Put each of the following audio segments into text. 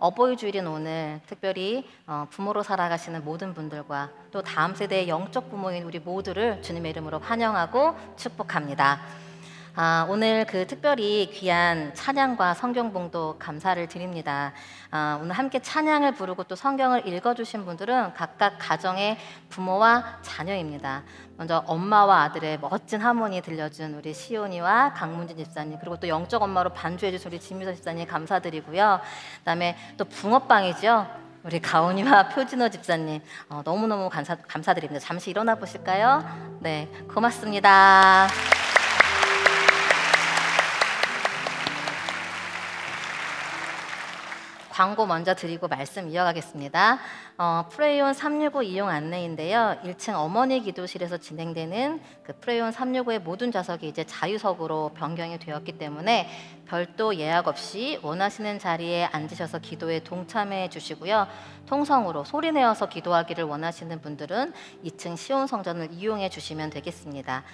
어버이 주일인 오늘 특별히 어, 부모로 살아가시는 모든 분들과 또 다음 세대의 영적 부모인 우리 모두를 주님의 이름으로 환영하고 축복합니다. 아, 오늘 그 특별히 귀한 찬양과 성경 봉독 감사를 드립니다. 아, 오늘 함께 찬양을 부르고 또 성경을 읽어주신 분들은 각각 가정의 부모와 자녀입니다. 먼저 엄마와 아들의 멋진 하모니 들려준 우리 시온이와 강문진 집사님 그리고 또 영적 엄마로 반주해주신 우리 진미선 집사님 감사드리고요. 그다음에 또 붕어빵이죠. 우리 가온이와 표진호 집사님 어, 너무너무 감사, 감사드립니다. 잠시 일어나 보실까요? 네, 고맙습니다. 광고 먼저 드리고 말씀 이어가겠습니다. 어, 프레이온 365 이용 안내인데요. 1층 어머니 기도실에서 진행되는 그 프레이온 365의 모든 좌석이 이제 자유석으로 변경이 되었기 때문에 별도 예약 없이 원하시는 자리에 앉으셔서 기도에 동참해 주시고요. 통성으로 소리 내어서 기도하기를 원하시는 분들은 2층 시온 성전을 이용해 주시면 되겠습니다.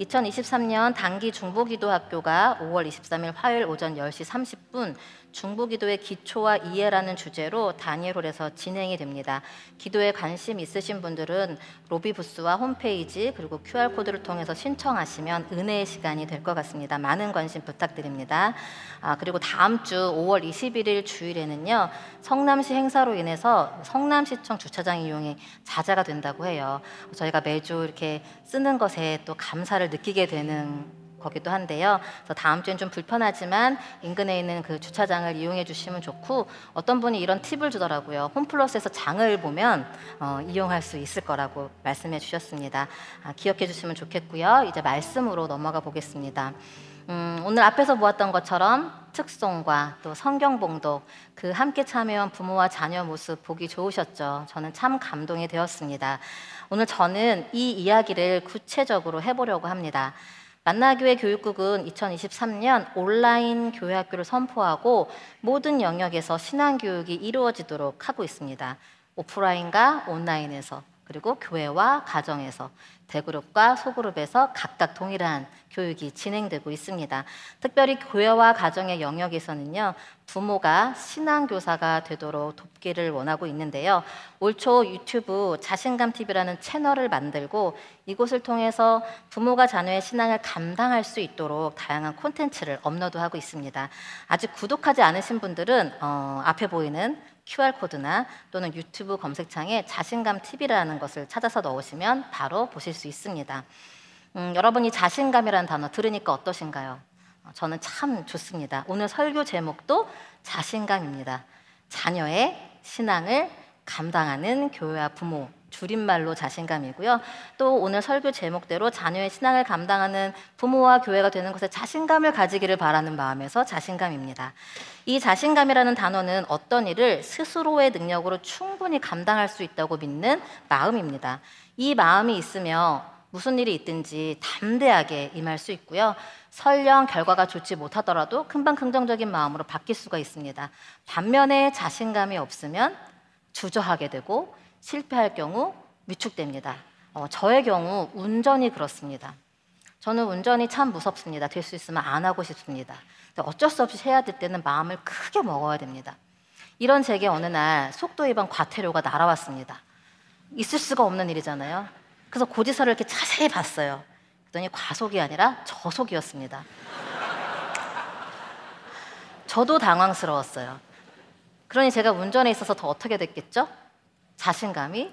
2023년 단기 중보기도학교가 5월 23일 화요일 오전 10시 30분 중보기도의 기초와 이해라는 주제로 다니엘홀에서 진행이 됩니다. 기도에 관심 있으신 분들은 로비 부스와 홈페이지 그리고 QR 코드를 통해서 신청하시면 은혜의 시간이 될 것 같습니다. 많은 관심 부탁드립니다. 아, 그리고 다음 주 5월 21일 주일에는요 성남시 행사로 인해서 성남시청 주차장 이용이 자자가 된다고 해요. 저희가 매주 이렇게 쓰는 것에 또 감사를 느끼게 되는 거기도 한데요. 그래서 다음 주엔 좀 불편하지만 인근에 있는 그 주차장을 이용해 주시면 좋고 어떤 분이 이런 팁을 주더라고요. 홈플러스에서 장을 보면 어, 이용할 수 있을 거라고 말씀해 주셨습니다. 아, 기억해 주시면 좋겠고요. 이제 말씀으로 넘어가 보겠습니다. 음, 오늘 앞에서 보았던 것처럼 특송과 또 성경 봉독 그 함께 참여한 부모와 자녀 모습 보기 좋으셨죠. 저는 참 감동이 되었습니다. 오늘 저는 이 이야기를 구체적으로 해보려고 합니다. 만나교회 교육국은 2023년 온라인 교회학교를 선포하고 모든 영역에서 신앙교육이 이루어지도록 하고 있습니다. 오프라인과 온라인에서 그리고 교회와 가정에서 대그룹과 소그룹에서 각각 동일한 교육이 진행되고 있습니다. 특별히 교회와 가정의 영역에서는요, 부모가 신앙교사가 되도록 돕기를 원하고 있는데요. 올 초 유튜브 자신감 TV라는 채널을 만들고 이곳을 통해서 부모가 자녀의 신앙을 감당할 수 있도록 다양한 콘텐츠를 업로드하고 있습니다. 아직 구독하지 않으신 분들은 어, 앞에 보이는 QR코드나 또는 유튜브 검색창에 자신감 TV라는 것을 찾아서 넣으시면 바로 보실 수 있습니다. 음, 여러분이 자신감이라는 단어 들으니까 어떠신가요? 어, 저는 참 좋습니다. 오늘 설교 제목도 자신감입니다. 자녀의 신앙을 감당하는 교회와 부모, 줄임말로 자신감이고요. 또 오늘 설교 제목대로 자녀의 신앙을 감당하는 부모와 교회가 되는 것에 자신감을 가지기를 바라는 마음에서 자신감입니다. 이 자신감이라는 단어는 어떤 일을 스스로의 능력으로 충분히 감당할 수 있다고 믿는 마음입니다. 이 마음이 있으며 무슨 일이 있든지 담대하게 임할 수 있고요. 설령 결과가 좋지 못하더라도 금방 긍정적인 마음으로 바뀔 수가 있습니다. 반면에 자신감이 없으면 주저하게 되고 실패할 경우 위축됩니다. 어, 저의 경우 운전이 그렇습니다. 저는 운전이 참 무섭습니다. 될 수 있으면 안 하고 싶습니다. 어쩔 수 없이 해야 될 때는 마음을 크게 먹어야 됩니다. 이런 제게 어느 날 속도 위반 과태료가 날아왔습니다. 있을 수가 없는 일이잖아요. 그래서 고지서를 이렇게 자세히 봤어요. 그랬더니 과속이 아니라 저속이었습니다. 저도 당황스러웠어요. 그러니 제가 운전에 있어서 더 어떻게 됐겠죠? 자신감이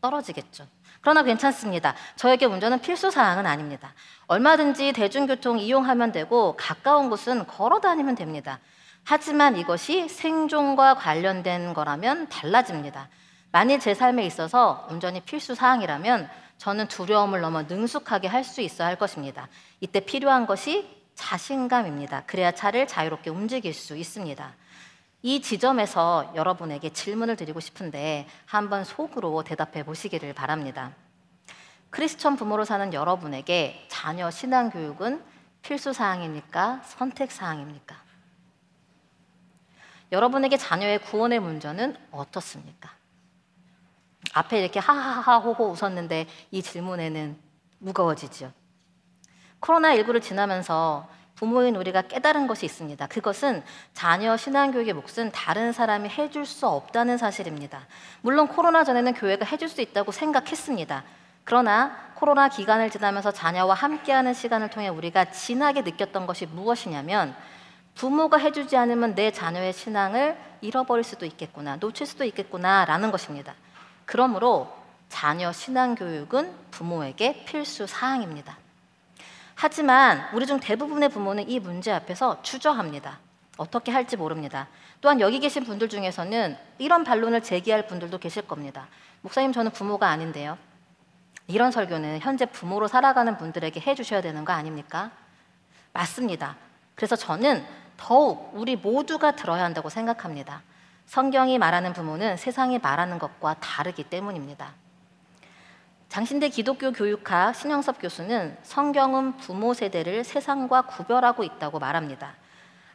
떨어지겠죠. 그러나 괜찮습니다. 저에게 운전은 필수 사항은 아닙니다. 얼마든지 대중교통 이용하면 되고 가까운 곳은 걸어 다니면 됩니다. 하지만 이것이 생존과 관련된 거라면 달라집니다. 만일 제 삶에 있어서 운전이 필수 사항이라면 저는 두려움을 넘어 능숙하게 할 수 있어야 할 것입니다. 이때 필요한 것이 자신감입니다. 그래야 차를 자유롭게 움직일 수 있습니다. 이 지점에서 여러분에게 질문을 드리고 싶은데 한번 속으로 대답해 보시기를 바랍니다. 크리스천 부모로 사는 여러분에게 자녀 신앙 교육은 필수 사항입니까? 선택 사항입니까? 여러분에게 자녀의 구원의 문제는 어떻습니까? 앞에 이렇게 하하하 호호 웃었는데 이 질문에는 무거워지죠. 코로나19를 지나면서 부모인 우리가 깨달은 것이 있습니다. 그것은 자녀 신앙교육의 몫은 다른 사람이 해줄 수 없다는 사실입니다. 물론 코로나 전에는 교회가 해줄 수 있다고 생각했습니다. 그러나 코로나 기간을 지나면서 자녀와 함께하는 시간을 통해 우리가 진하게 느꼈던 것이 무엇이냐면 부모가 해주지 않으면 내 자녀의 신앙을 잃어버릴 수도 있겠구나, 놓칠 수도 있겠구나라는 것입니다. 그러므로 자녀 신앙 교육은 부모에게 필수 사항입니다. 하지만 우리 중 대부분의 부모는 이 문제 앞에서 주저합니다. 어떻게 할지 모릅니다. 또한 여기 계신 분들 중에서는 이런 반론을 제기할 분들도 계실 겁니다. 목사님, 저는 부모가 아닌데요. 이런 설교는 현재 부모로 살아가는 분들에게 해주셔야 되는 거 아닙니까? 맞습니다. 그래서 저는 더욱 우리 모두가 들어야 한다고 생각합니다. 성경이 말하는 부모는 세상이 말하는 것과 다르기 때문입니다. 장신대 기독교 교육학 신영섭 교수는 성경은 부모 세대를 세상과 구별하고 있다고 말합니다.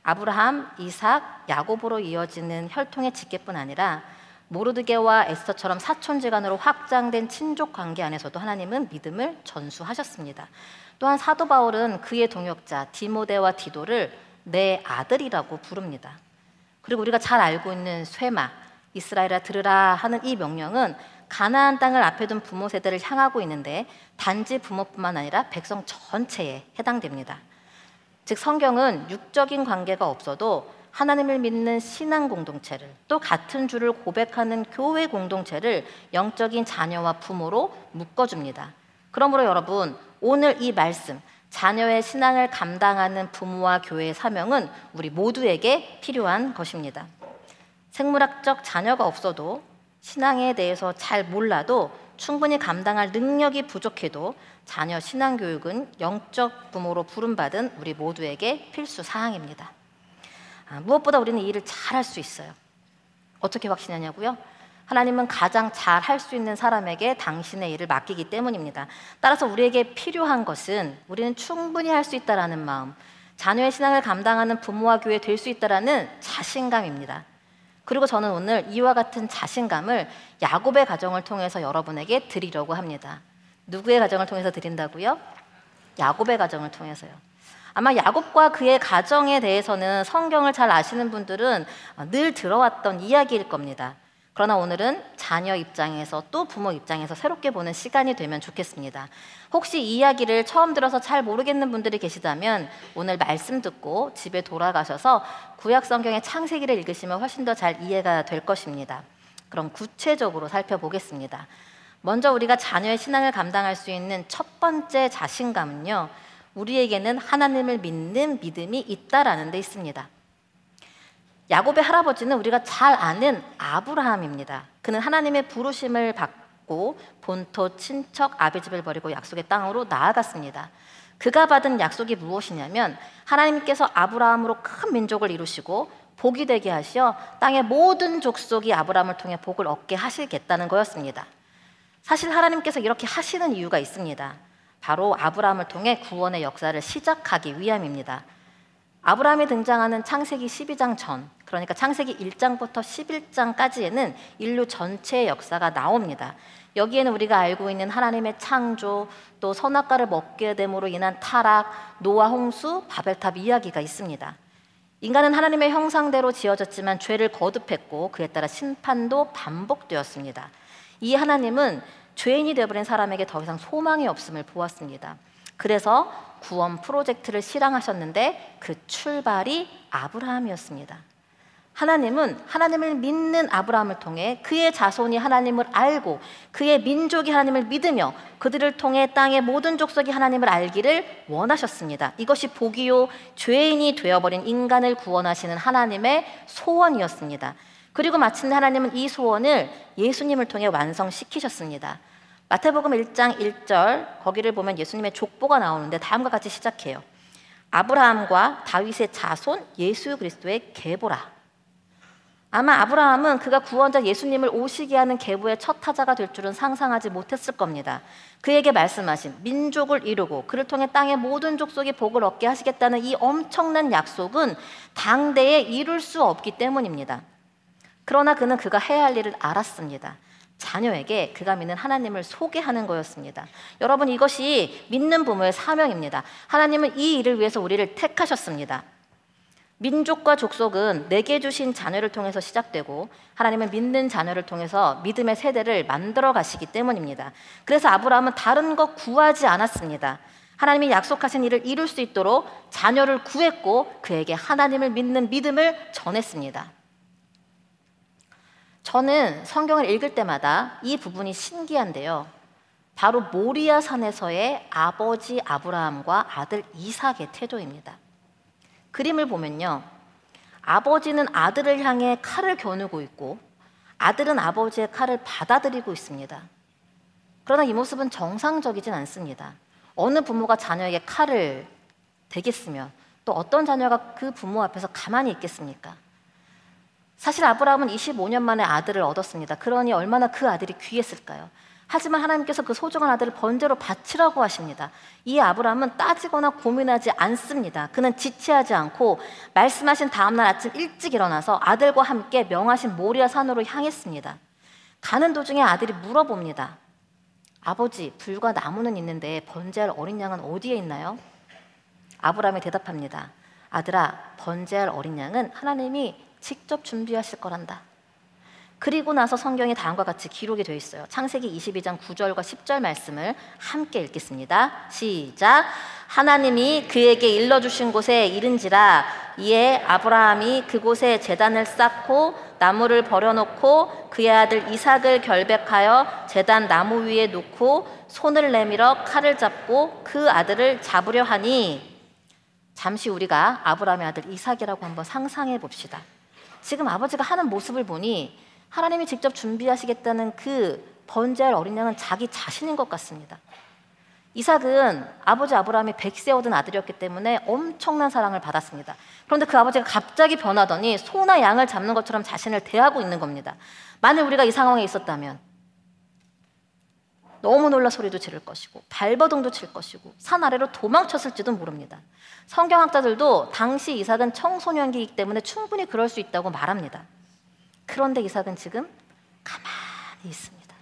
아브라함, 이삭, 야곱으로 이어지는 혈통의 직계뿐 아니라 모르드게와 에스터처럼 사촌지간으로 확장된 친족 관계 안에서도 하나님은 믿음을 전수하셨습니다. 또한 사도 바울은 그의 동역자 디모데와 디도를 내 아들이라고 부릅니다. 그리고 우리가 잘 알고 있는 쇠마 이스라엘아 들으라 하는 이 명령은 가나안 땅을 앞에 둔 부모 세대를 향하고 있는데 단지 부모뿐만 아니라 백성 전체에 해당됩니다. 즉 성경은 육적인 관계가 없어도 하나님을 믿는 신앙 공동체를 또 같은 주를 고백하는 교회 공동체를 영적인 자녀와 부모로 묶어줍니다. 그러므로 여러분 오늘 이 말씀 자녀의 신앙을 감당하는 부모와 교회의 사명은 우리 모두에게 필요한 것입니다. 생물학적 자녀가 없어도 신앙에 대해서 잘 몰라도 충분히 감당할 능력이 부족해도 자녀 신앙 교육은 영적 부모로 부름받은 우리 모두에게 필수 사항입니다. 아, 무엇보다 우리는 이 일을 잘 할 수 있어요. 어떻게 확신하냐고요? 하나님은 가장 잘 할 수 있는 사람에게 당신의 일을 맡기기 때문입니다. 따라서 우리에게 필요한 것은 우리는 충분히 할 수 있다라는 마음, 자녀의 신앙을 감당하는 부모와 교회 될 수 있다라는 자신감입니다. 그리고 저는 오늘 이와 같은 자신감을 야곱의 가정을 통해서 여러분에게 드리려고 합니다. 누구의 가정을 통해서 드린다고요? 야곱의 가정을 통해서요. 아마 야곱과 그의 가정에 대해서는 성경을 잘 아시는 분들은 늘 들어왔던 이야기일 겁니다. 그러나 오늘은 자녀 입장에서 또 부모 입장에서 새롭게 보는 시간이 되면 좋겠습니다. 혹시 이 이야기를 처음 들어서 잘 모르겠는 분들이 계시다면 오늘 말씀 듣고 집에 돌아가셔서 구약 성경의 창세기를 읽으시면 훨씬 더 잘 이해가 될 것입니다. 그럼 구체적으로 살펴보겠습니다. 먼저 우리가 자녀의 신앙을 감당할 수 있는 첫 번째 자신감은요. 우리에게는 하나님을 믿는 믿음이 있다라는 데 있습니다. 야곱의 할아버지는 우리가 잘 아는 아브라함입니다. 그는 하나님의 부르심을 받고 본토 친척 아비집을 버리고 약속의 땅으로 나아갔습니다. 그가 받은 약속이 무엇이냐면 하나님께서 아브라함으로 큰 민족을 이루시고 복이 되게 하시어 땅의 모든 족속이 아브라함을 통해 복을 얻게 하시겠다는 거였습니다. 사실 하나님께서 이렇게 하시는 이유가 있습니다. 바로 아브라함을 통해 구원의 역사를 시작하기 위함입니다. 아브라함이 등장하는 창세기 12장 전, 그러니까 창세기 1장부터 11장까지에는 인류 전체의 역사가 나옵니다. 여기에는 우리가 알고 있는 하나님의 창조, 또 선악과를 먹게 됨으로 인한 타락, 노아 홍수, 바벨탑 이야기가 있습니다. 인간은 하나님의 형상대로 지어졌지만 죄를 거듭했고 그에 따라 심판도 반복되었습니다. 이 하나님은 죄인이 되어버린 사람에게 더 이상 소망이 없음을 보았습니다. 그래서 구원 프로젝트를 실행하셨는데 그 출발이 아브라함이었습니다. 하나님은 하나님을 믿는 아브라함을 통해 그의 자손이 하나님을 알고 그의 민족이 하나님을 믿으며 그들을 통해 땅의 모든 족속이 하나님을 알기를 원하셨습니다. 이것이 복이요 죄인이 되어버린 인간을 구원하시는 하나님의 소원이었습니다. 그리고 마침내 하나님은 이 소원을 예수님을 통해 완성시키셨습니다. 마태복음 1장 1절 거기를 보면 예수님의 족보가 나오는데 다음과 같이 시작해요. 아브라함과 다윗의 자손 예수 그리스도의 계보라. 아마 아브라함은 그가 구원자 예수님을 오시게 하는 계보의 첫 타자가 될 줄은 상상하지 못했을 겁니다. 그에게 말씀하신 민족을 이루고 그를 통해 땅의 모든 족속이 복을 얻게 하시겠다는 이 엄청난 약속은 당대에 이룰 수 없기 때문입니다. 그러나 그는 그가 해야 할 일을 알았습니다. 자녀에게 그가 믿는 하나님을 소개하는 거였습니다. 여러분 이것이 믿는 부모의 사명입니다. 하나님은 이 일을 위해서 우리를 택하셨습니다. 민족과 족속은 내게 주신 자녀를 통해서 시작되고 하나님은 믿는 자녀를 통해서 믿음의 세대를 만들어 가시기 때문입니다. 그래서 아브라함은 다른 것 구하지 않았습니다. 하나님이 약속하신 일을 이룰 수 있도록 자녀를 구했고 그에게 하나님을 믿는 믿음을 전했습니다. 저는 성경을 읽을 때마다 이 부분이 신기한데요. 바로 모리아 산에서의 아버지 아브라함과 아들 이삭의 태도입니다. 그림을 보면요. 아버지는 아들을 향해 칼을 겨누고 있고 아들은 아버지의 칼을 받아들이고 있습니다. 그러나 이 모습은 정상적이진 않습니다. 어느 부모가 자녀에게 칼을 대겠으면 또 어떤 자녀가 그 부모 앞에서 가만히 있겠습니까? 사실 아브라함은 25년 만에 아들을 얻었습니다. 그러니 얼마나 그 아들이 귀했을까요? 하지만 하나님께서 그 소중한 아들을 번제로 바치라고 하십니다. 이 아브라함은 따지거나 고민하지 않습니다. 그는 지체하지 않고 말씀하신 다음날 아침 일찍 일어나서 아들과 함께 명하신 모리아 산으로 향했습니다. 가는 도중에 아들이 물어봅니다. 아버지, 불과 나무는 있는데 번제할 어린 양은 어디에 있나요? 아브라함이 대답합니다. 아들아, 번제할 어린 양은 하나님이 직접 준비하실 거란다. 그리고 나서 성경에 다음과 같이 기록이 되어 있어요. 창세기 22장 9절과 10절 말씀을 함께 읽겠습니다. 시작. 하나님이 그에게 일러 주신 곳에 이른지라 이에 아브라함이 그곳에 재단을 쌓고 나무를 버려 놓고 그의 아들 이삭을 결백하여 재단 나무 위에 놓고 손을 내밀어 칼을 잡고 그 아들을 잡으려 하니 잠시 우리가 아브라함의 아들 이삭이라고 한번 상상해 봅시다. 지금 아버지가 하는 모습을 보니 하나님이 직접 준비하시겠다는 그 번제할 어린 양은 자기 자신인 것 같습니다. 이삭은 아버지 아브라함이 백세 얻은 아들이었기 때문에 엄청난 사랑을 받았습니다. 그런데 그 아버지가 갑자기 변하더니 소나 양을 잡는 것처럼 자신을 대하고 있는 겁니다. 만일 우리가 이 상황에 있었다면 너무 놀라 소리도 지를 것이고 발버둥도 칠 것이고 산 아래로 도망쳤을지도 모릅니다. 성경학자들도 당시 이삭은 청소년기이기 때문에 충분히 그럴 수 있다고 말합니다. 그런데 이삭은 지금 가만히 있습니다.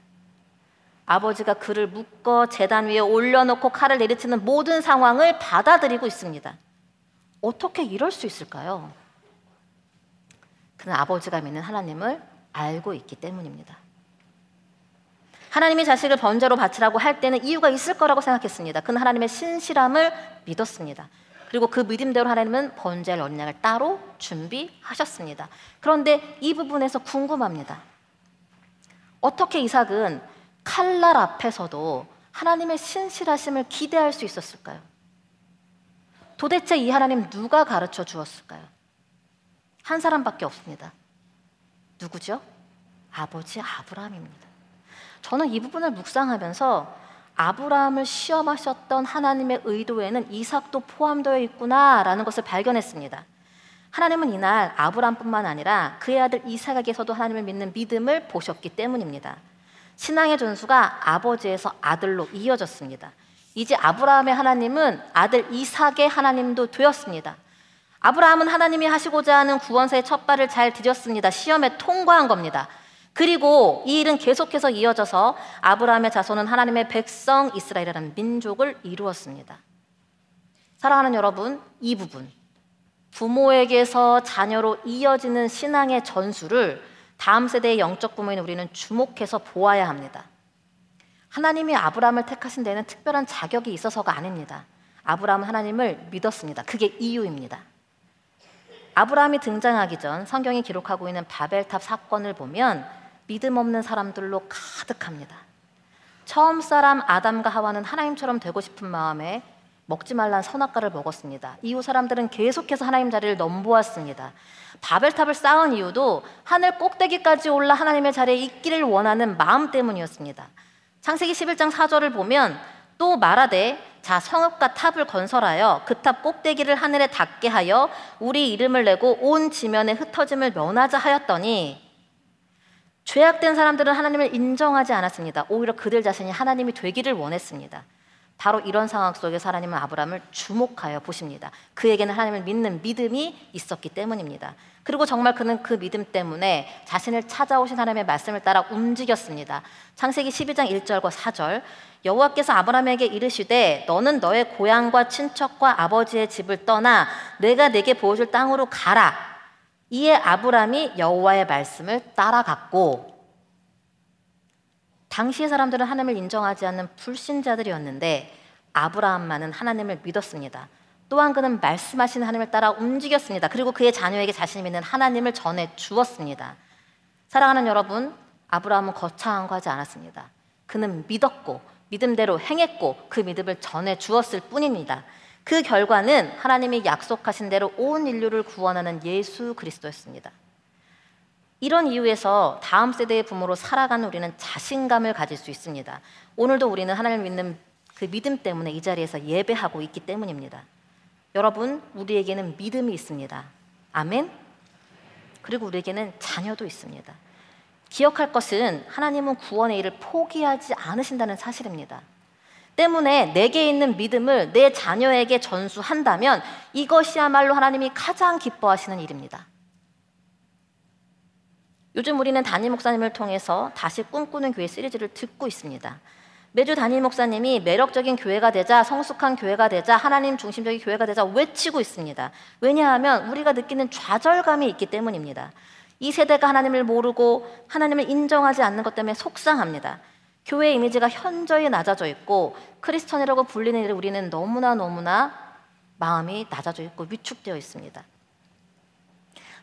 아버지가 그를 묶어 재단 위에 올려놓고 칼을 내리치는 모든 상황을 받아들이고 있습니다. 어떻게 이럴 수 있을까요? 그는 아버지가 믿는 하나님을 알고 있기 때문입니다. 하나님이 자식을 번제로 바치라고 할 때는 이유가 있을 거라고 생각했습니다. 그는 하나님의 신실함을 믿었습니다. 그리고 그 믿음대로 하나님은 번제할 양을 따로 준비하셨습니다. 그런데 이 부분에서 궁금합니다. 어떻게 이삭은 칼날 앞에서도 하나님의 신실하심을 기대할 수 있었을까요? 도대체 이 하나님 누가 가르쳐 주었을까요? 한 사람밖에 없습니다. 누구죠? 아버지 아브라함입니다. 저는 이 부분을 묵상하면서 아브라함을 시험하셨던 하나님의 의도에는 이삭도 포함되어 있구나라는 것을 발견했습니다. 하나님은 이날 아브라함뿐만 아니라 그의 아들 이삭에게서도 하나님을 믿는 믿음을 보셨기 때문입니다. 신앙의 전수가 아버지에서 아들로 이어졌습니다. 이제 아브라함의 하나님은 아들 이삭의 하나님도 되었습니다. 아브라함은 하나님이 하시고자 하는 구원사의 첫 발을 잘 디뎠습니다. 시험에 통과한 겁니다. 그리고 이 일은 계속해서 이어져서 아브라함의 자손은 하나님의 백성 이스라엘이라는 민족을 이루었습니다. 사랑하는 여러분, 이 부분 부모에게서 자녀로 이어지는 신앙의 전수를 다음 세대의 영적 부모인 우리는 주목해서 보아야 합니다. 하나님이 아브라함을 택하신 데는 특별한 자격이 있어서가 아닙니다. 아브라함은 하나님을 믿었습니다. 그게 이유입니다. 아브라함이 등장하기 전 성경이 기록하고 있는 바벨탑 사건을 보면 믿음 없는 사람들로 가득합니다. 처음 사람 아담과 하와는 하나님처럼 되고 싶은 마음에 먹지 말란 선악과를 먹었습니다. 이후 사람들은 계속해서 하나님 자리를 넘보았습니다. 바벨탑을 쌓은 이유도 하늘 꼭대기까지 올라 하나님의 자리에 있기를 원하는 마음 때문이었습니다. 창세기 11장 4절을 보면 또 말하되 자 성읍과 탑을 건설하여 그 탑 꼭대기를 하늘에 닿게 하여 우리 이름을 내고 온 지면에 흩어짐을 면하자 하였더니 죄악된 사람들은 하나님을 인정하지 않았습니다. 오히려 그들 자신이 하나님이 되기를 원했습니다. 바로 이런 상황 속에서 하나님은 아브라함을 주목하여 보십니다. 그에게는 하나님을 믿는 믿음이 있었기 때문입니다. 그리고 정말 그는 그 믿음 때문에 자신을 찾아오신 하나님의 말씀을 따라 움직였습니다. 창세기 12장 1절과 4절 여호와께서 아브라함에게 이르시되 너는 너의 고향과 친척과 아버지의 집을 떠나 내가 내게 보여줄 땅으로 가라. 이에 아브라함이 여호와의 말씀을 따라갔고 당시의 사람들은 하나님을 인정하지 않는 불신자들이었는데 아브라함만은 하나님을 믿었습니다. 또한 그는 말씀하신 하나님을 따라 움직였습니다. 그리고 그의 자녀에게 자신이 믿는 하나님을 전해 주었습니다. 사랑하는 여러분, 아브라함은 거창한 거 하지 않았습니다. 그는 믿었고 믿음대로 행했고 그 믿음을 전해 주었을 뿐입니다. 그 결과는 하나님이 약속하신 대로 온 인류를 구원하는 예수 그리스도였습니다. 이런 이유에서 다음 세대의 부모로 살아가는 우리는 자신감을 가질 수 있습니다. 오늘도 우리는 하나님을 믿는 그 믿음 때문에 이 자리에서 예배하고 있기 때문입니다. 여러분, 우리에게는 믿음이 있습니다. 아멘? 그리고 우리에게는 자녀도 있습니다. 기억할 것은 하나님은 구원의 일을 포기하지 않으신다는 사실입니다. 때문에 내게 있는 믿음을 내 자녀에게 전수한다면 이것이야말로 하나님이 가장 기뻐하시는 일입니다. 요즘 우리는 담임 목사님을 통해서 다시 꿈꾸는 교회 시리즈를 듣고 있습니다. 매주 담임 목사님이 매력적인 교회가 되자, 성숙한 교회가 되자, 하나님 중심적인 교회가 되자 외치고 있습니다. 왜냐하면 우리가 느끼는 좌절감이 있기 때문입니다. 이 세대가 하나님을 모르고 하나님을 인정하지 않는 것 때문에 속상합니다. 교회 이미지가 현저히 낮아져 있고 크리스천이라고 불리는 일을 우리는 너무나 너무나 마음이 낮아져 있고 위축되어 있습니다.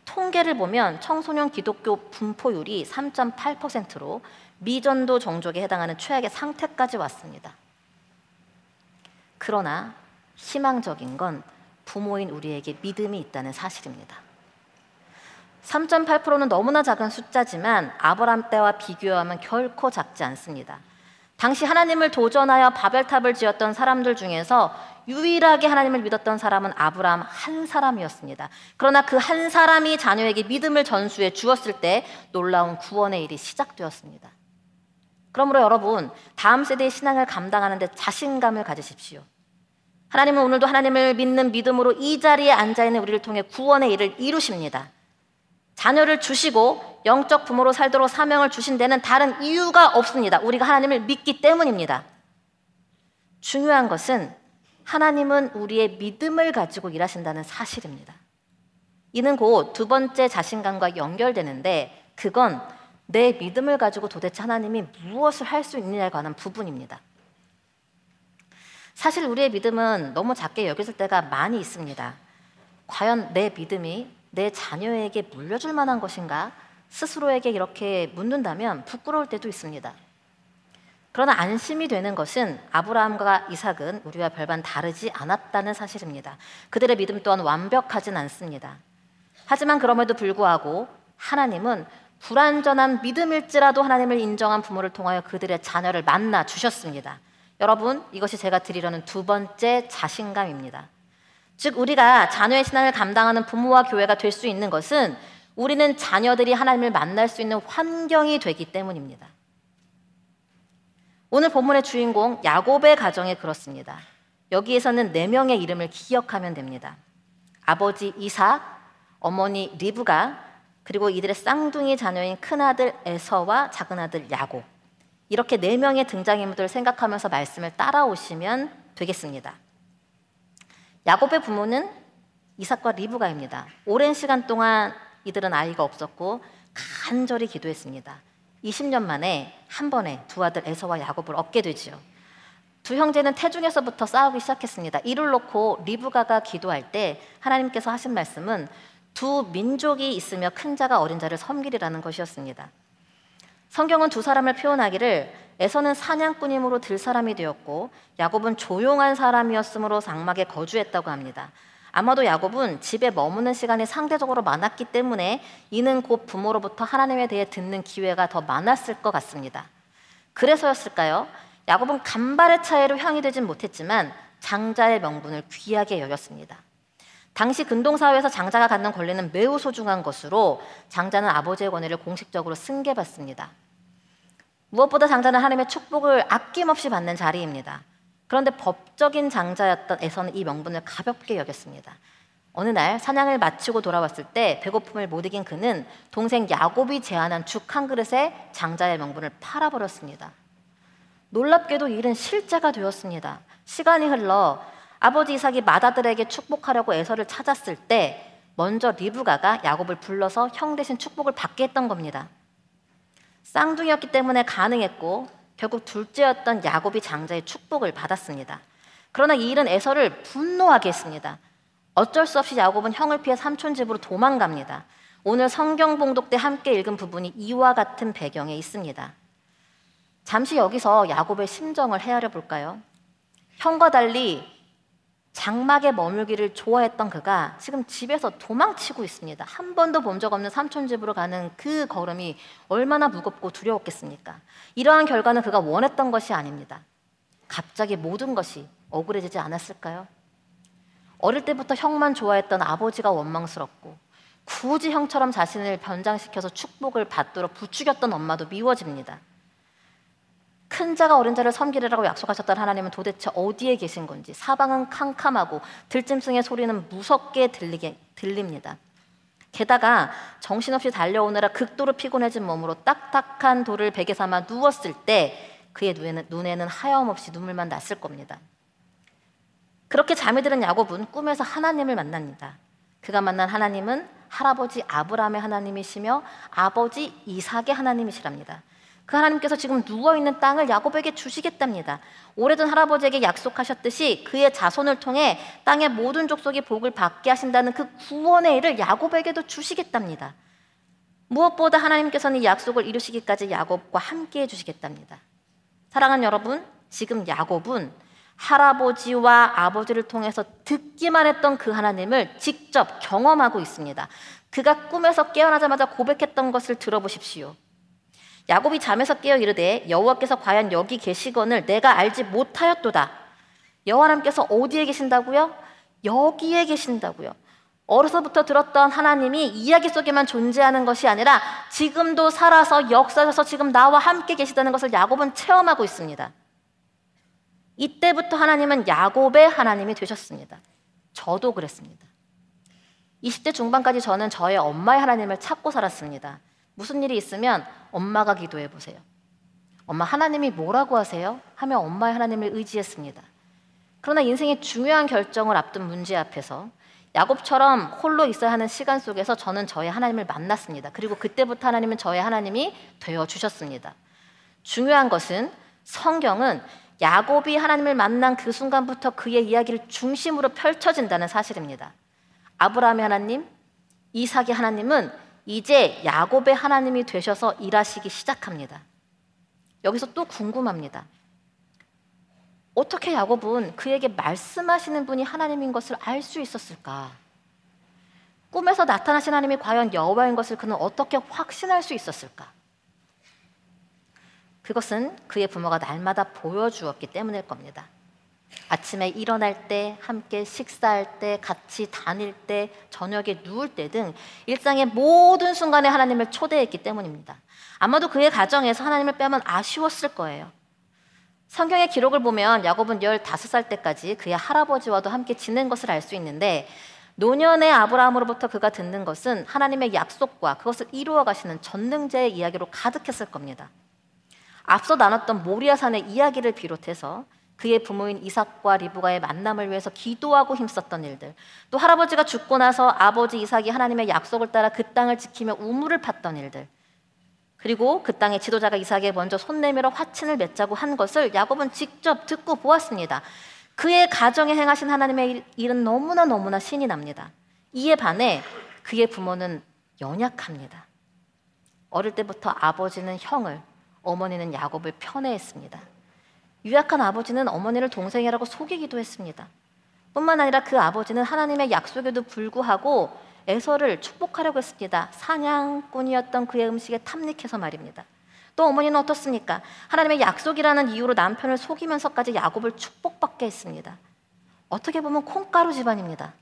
통계를 보면 청소년 기독교 분포율이 3.8%로 미전도 종족에 해당하는 최악의 상태까지 왔습니다. 그러나 희망적인 건 부모인 우리에게 믿음이 있다는 사실입니다. 3.8%는 너무나 작은 숫자지만 아브람 때와 비교하면 결코 작지 않습니다. 당시 하나님을 도전하여 바벨탑을 지었던 사람들 중에서 유일하게 하나님을 믿었던 사람은 아브라함 한 사람이었습니다. 그러나 그 한 사람이 자녀에게 믿음을 전수해 주었을 때 놀라운 구원의 일이 시작되었습니다. 그러므로 여러분, 다음 세대의 신앙을 감당하는데 자신감을 가지십시오. 하나님은 오늘도 하나님을 믿는 믿음으로 이 자리에 앉아 있는 우리를 통해 구원의 일을 이루십니다. 자녀를 주시고 영적 부모로 살도록 사명을 주신 데는 다른 이유가 없습니다. 우리가 하나님을 믿기 때문입니다. 중요한 것은 하나님은 우리의 믿음을 가지고 일하신다는 사실입니다. 이는 곧 두 번째 자신감과 연결되는데 그건 내 믿음을 가지고 도대체 하나님이 무엇을 할 수 있느냐에 관한 부분입니다. 사실 우리의 믿음은 너무 작게 여겨질 때가 많이 있습니다. 과연 내 믿음이 내 자녀에게 물려줄 만한 것인가? 스스로에게 이렇게 묻는다면 부끄러울 때도 있습니다. 그러나 안심이 되는 것은 아브라함과 이삭은 우리와 별반 다르지 않았다는 사실입니다. 그들의 믿음 또한 완벽하진 않습니다. 하지만 그럼에도 불구하고 하나님은 불완전한 믿음일지라도 하나님을 인정한 부모를 통하여 그들의 자녀를 만나 주셨습니다. 여러분, 이것이 제가 드리려는 두 번째 자신감입니다. 즉, 우리가 자녀의 신앙을 감당하는 부모와 교회가 될 수 있는 것은 우리는 자녀들이 하나님을 만날 수 있는 환경이 되기 때문입니다. 오늘 본문의 주인공 야곱의 가정에 그렇습니다. 여기에서는 네 명의 이름을 기억하면 됩니다. 아버지 이삭, 어머니 리브가, 그리고 이들의 쌍둥이 자녀인 큰아들 에서와 작은아들 야곱. 이렇게 네 명의 등장인물들을 생각하면서 말씀을 따라오시면 되겠습니다. 야곱의 부모는 이삭과 리브가입니다. 오랜 시간 동안 이들은 아이가 없었고 간절히 기도했습니다. 20년 만에 한 번에 두 아들 에서와 야곱을 얻게 되지요. 두 형제는 태중에서부터 싸우기 시작했습니다. 이를 놓고 리브가가 기도할 때 하나님께서 하신 말씀은 두 민족이 있으며 큰 자가 어린 자를 섬기리라는 것이었습니다. 성경은 두 사람을 표현하기를 에서는 사냥꾼임으로 들 사람이 되었고 야곱은 조용한 사람이었으므로 장막에 거주했다고 합니다. 아마도 야곱은 집에 머무는 시간이 상대적으로 많았기 때문에 이는 곧 부모로부터 하나님에 대해 듣는 기회가 더 많았을 것 같습니다. 그래서였을까요? 야곱은 간발의 차이로 형이 되진 못했지만 장자의 명분을 귀하게 여겼습니다. 당시 근동사회에서 장자가 갖는 권리는 매우 소중한 것으로 장자는 아버지의 권위를 공식적으로 승계받습니다. 무엇보다 장자는 하나님의 축복을 아낌없이 받는 자리입니다. 그런데 법적인 장자였던 에서는 이 명분을 가볍게 여겼습니다. 어느 날 사냥을 마치고 돌아왔을 때 배고픔을 못 이긴 그는 동생 야곱이 제안한 죽 한 그릇에 장자의 명분을 팔아버렸습니다. 놀랍게도 일은 실제가 되었습니다. 시간이 흘러 아버지 이삭이 맏아들에게 축복하려고 에서를 찾았을 때 먼저 리브가가 야곱을 불러서 형 대신 축복을 받게 했던 겁니다. 쌍둥이였기 때문에 가능했고 결국 둘째였던 야곱이 장자의 축복을 받았습니다. 그러나 이 일은 에서를 분노하게 했습니다. 어쩔 수 없이 야곱은 형을 피해 삼촌 집으로 도망갑니다. 오늘 성경 봉독 때 함께 읽은 부분이 이와 같은 배경에 있습니다. 잠시 여기서 야곱의 심정을 헤아려 볼까요? 형과 달리 장막에 머물기를 좋아했던 그가 지금 집에서 도망치고 있습니다. 한 번도 본 적 없는 삼촌 집으로 가는 그 걸음이 얼마나 무겁고 두려웠겠습니까? 이러한 결과는 그가 원했던 것이 아닙니다. 갑자기 모든 것이 억울해지지 않았을까요? 어릴 때부터 형만 좋아했던 아버지가 원망스럽고 굳이 형처럼 자신을 변장시켜서 축복을 받도록 부추겼던 엄마도 미워집니다. 큰 자가 어린 자를 섬기리라고 약속하셨던 하나님은 도대체 어디에 계신 건지 사방은 캄캄하고 들짐승의 소리는 무섭게 들리게 들립니다. 게다가 정신없이 달려오느라 극도로 피곤해진 몸으로 딱딱한 돌을 베개 삼아 누웠을 때 그의 눈에는, 눈에는 하염없이 눈물만 났을 겁니다. 그렇게 잠이 드는 야곱은 꿈에서 하나님을 만납니다. 그가 만난 하나님은 할아버지 아브라함의 하나님이시며 아버지 이삭의 하나님이시랍니다. 그 하나님께서 지금 누워 있는 땅을 야곱에게 주시겠답니다. 오래전 할아버지에게 약속하셨듯이 그의 자손을 통해 땅의 모든 족속이 복을 받게 하신다는 그 구원의 일을 야곱에게도 주시겠답니다. 무엇보다 하나님께서는 이 약속을 이루시기까지 야곱과 함께 해 주시겠답니다. 사랑하는 여러분, 지금 야곱은 할아버지와 아버지를 통해서 듣기만 했던 그 하나님을 직접 경험하고 있습니다. 그가 꿈에서 깨어나자마자 고백했던 것을 들어보십시오. 야곱이 잠에서 깨어 이르되 여호와께서 과연 여기 계시건을 내가 알지 못하였도다. 여호와 하나님께서 어디에 계신다고요? 여기에 계신다고요. 어려서부터 들었던 하나님이 이야기 속에만 존재하는 것이 아니라 지금도 살아서 역사에서 지금 나와 함께 계시다는 것을 야곱은 체험하고 있습니다. 이때부터 하나님은 야곱의 하나님이 되셨습니다. 저도 그랬습니다. 20대 중반까지 저는 저의 엄마의 하나님을 찾고 살았습니다. 무슨 일이 있으면 엄마가 기도해 보세요. 엄마 하나님이 뭐라고 하세요? 하며 엄마의 하나님을 의지했습니다. 그러나 인생의 중요한 결정을 앞둔 문제 앞에서 야곱처럼 홀로 있어야 하는 시간 속에서 저는 저의 하나님을 만났습니다. 그리고 그때부터 하나님은 저의 하나님이 되어 주셨습니다. 중요한 것은 성경은 야곱이 하나님을 만난 그 순간부터 그의 이야기를 중심으로 펼쳐진다는 사실입니다. 아브라함의 하나님, 이삭의 하나님은 이제 야곱의 하나님이 되셔서 일하시기 시작합니다. 여기서 또 궁금합니다. 어떻게 야곱은 그에게 말씀하시는 분이 하나님인 것을 알 수 있었을까? 꿈에서 나타나신 하나님이 과연 여호와인 것을 그는 어떻게 확신할 수 있었을까? 그것은 그의 부모가 날마다 보여주었기 때문일 겁니다. 아침에 일어날 때, 함께 식사할 때, 같이 다닐 때, 저녁에 누울 때 등 일상의 모든 순간에 하나님을 초대했기 때문입니다. 아마도 그의 가정에서 하나님을 빼면 아쉬웠을 거예요. 성경의 기록을 보면 야곱은 15살 때까지 그의 할아버지와도 함께 지낸 것을 알 수 있는데 노년의 아브라함으로부터 그가 듣는 것은 하나님의 약속과 그것을 이루어 가시는 전능자의 이야기로 가득했을 겁니다. 앞서 나눴던 모리아산의 이야기를 비롯해서 그의 부모인 이삭과 리브가의 만남을 위해서 기도하고 힘썼던 일들, 또 할아버지가 죽고 나서 아버지 이삭이 하나님의 약속을 따라 그 땅을 지키며 우물을 팠던 일들, 그리고 그 땅의 지도자가 이삭에 먼저 손 내밀어 화친을 맺자고 한 것을 야곱은 직접 듣고 보았습니다. 그의 가정에 행하신 하나님의 일은 너무나 너무나 신이 납니다. 이에 반해 그의 부모는 연약합니다. 어릴 때부터 아버지는 형을, 어머니는 야곱을 편애했습니다. 유약한 아버지는 어머니를 동생이라고 속이기도 했습니다. 뿐만 아니라 그 아버지는 하나님의 약속에도 불구하고 에서를 축복하려고 했습니다. 사냥꾼이었던 그의 음식에 탐닉해서 말입니다. 또 어머니는 어떻습니까? 하나님의 약속이라는 이유로 남편을 속이면서까지 야곱을 축복받게 했습니다. 어떻게 보면 콩가루 집안입니다.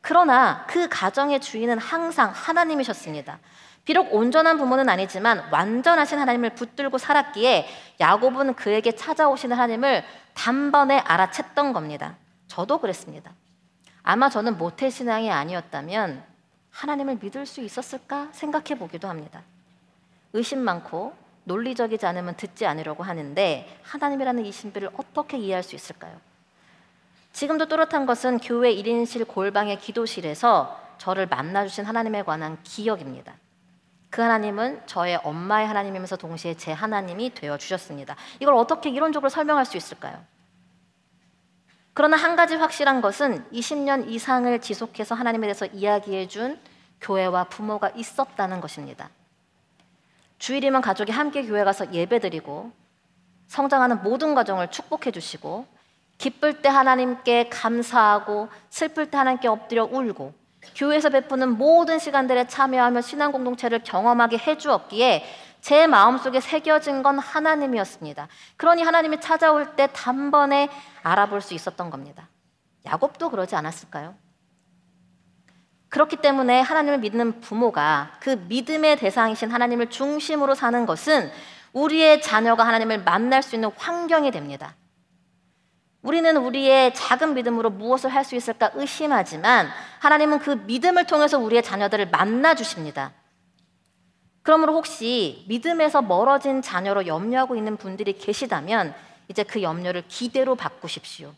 그러나 그 가정의 주인은 항상 하나님이셨습니다. 비록 온전한 부모는 아니지만 완전하신 하나님을 붙들고 살았기에 야곱은 그에게 찾아오시는 하나님을 단번에 알아챘던 겁니다. 저도 그랬습니다. 아마 저는 모태 신앙이 아니었다면 하나님을 믿을 수 있었을까 생각해 보기도 합니다. 의심 많고 논리적이지 않으면 듣지 않으려고 하는데 하나님이라는 이 신비를 어떻게 이해할 수 있을까요? 지금도 또렷한 것은 교회 1인실 골방의 기도실에서 저를 만나주신 하나님에 관한 기억입니다. 그 하나님은 저의 엄마의 하나님이면서 동시에 제 하나님이 되어 주셨습니다. 이걸 어떻게 이론적으로 설명할 수 있을까요? 그러나 한 가지 확실한 것은 20년 이상을 지속해서 하나님에 대해서 이야기해 준 교회와 부모가 있었다는 것입니다. 주일이면 가족이 함께 교회 가서 예배드리고 성장하는 모든 과정을 축복해 주시고 기쁠 때 하나님께 감사하고 슬플 때 하나님께 엎드려 울고 교회에서 베푸는 모든 시간들에 참여하며 신앙 공동체를 경험하게 해주었기에 제 마음속에 새겨진 건 하나님이었습니다. 그러니 하나님이 찾아올 때 단번에 알아볼 수 있었던 겁니다. 야곱도 그러지 않았을까요? 그렇기 때문에 하나님을 믿는 부모가 그 믿음의 대상이신 하나님을 중심으로 사는 것은 우리의 자녀가 하나님을 만날 수 있는 환경이 됩니다. 우리는 우리의 작은 믿음으로 무엇을 할 수 있을까 의심하지만 하나님은 그 믿음을 통해서 우리의 자녀들을 만나 주십니다. 그러므로 혹시 믿음에서 멀어진 자녀로 염려하고 있는 분들이 계시다면 이제 그 염려를 기대로 바꾸십시오.